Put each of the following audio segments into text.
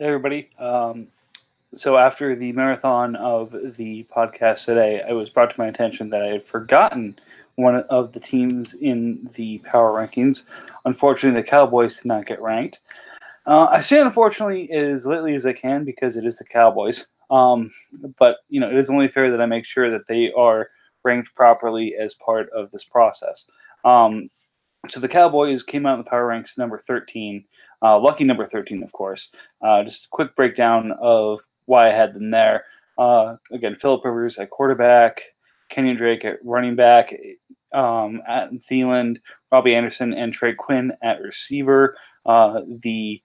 Hey, everybody. Um, so, after the marathon of the podcast today, I was brought to my attention that I had forgotten one of the teams in the power rankings. Unfortunately, the Cowboys did not get ranked. Uh, I say unfortunately as lately as I can because it is the Cowboys. Um, but you know, it is only fair that I make sure that they are ranked properly as part of this process. Um, so the Cowboys came out in the power ranks number 13. Uh, lucky number 13, of course. Uh, just a quick breakdown of why I had them there. Uh, again, Philip Rivers at quarterback, Kenyan Drake at running back, um, Adam Thielen, Robbie Anderson, and Trey Quinn at receiver. Uh, the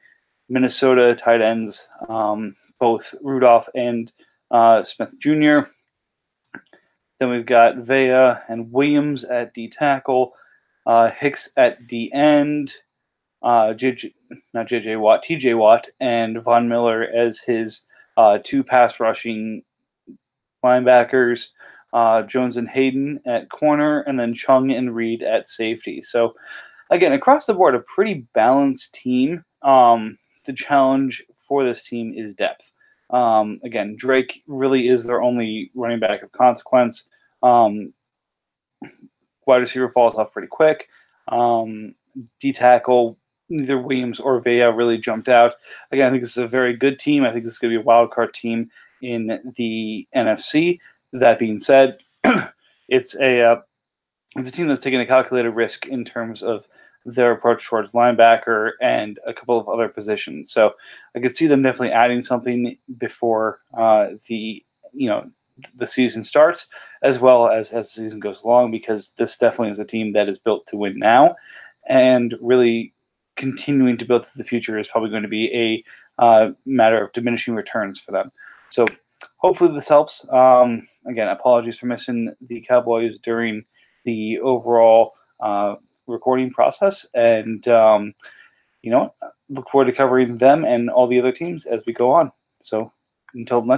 Minnesota tight ends, um, both Rudolph and uh, Smith Jr. Then we've got Vea and Williams at D tackle, uh, Hicks at the end, uh, JJ, not JJ Watt, TJ Watt, and Von Miller as his uh, two pass rushing linebackers, uh, Jones and Hayden at corner, and then Chung and Reed at safety. So, again, across the board, a pretty balanced team. Um, the challenge for this team is depth. Um, again, Drake really is their only running back of consequence. Um, wide receiver falls off pretty quick. Um, D tackle neither Williams or Vea really jumped out. Again, I think this is a very good team. I think this is going to be a wild card team in the NFC. That being said, it's a uh, it's a team that's taking a calculated risk in terms of their approach towards linebacker and a couple of other positions. So I could see them definitely adding something before uh, the you know the season starts, as well as as the season goes along, because this definitely is a team that is built to win now, and really continuing to build for the future is probably going to be a uh, matter of diminishing returns for them. So hopefully this helps. Um, again, apologies for missing the Cowboys during the overall uh, recording process, and um, you know, look forward to covering them and all the other teams as we go on. So until next.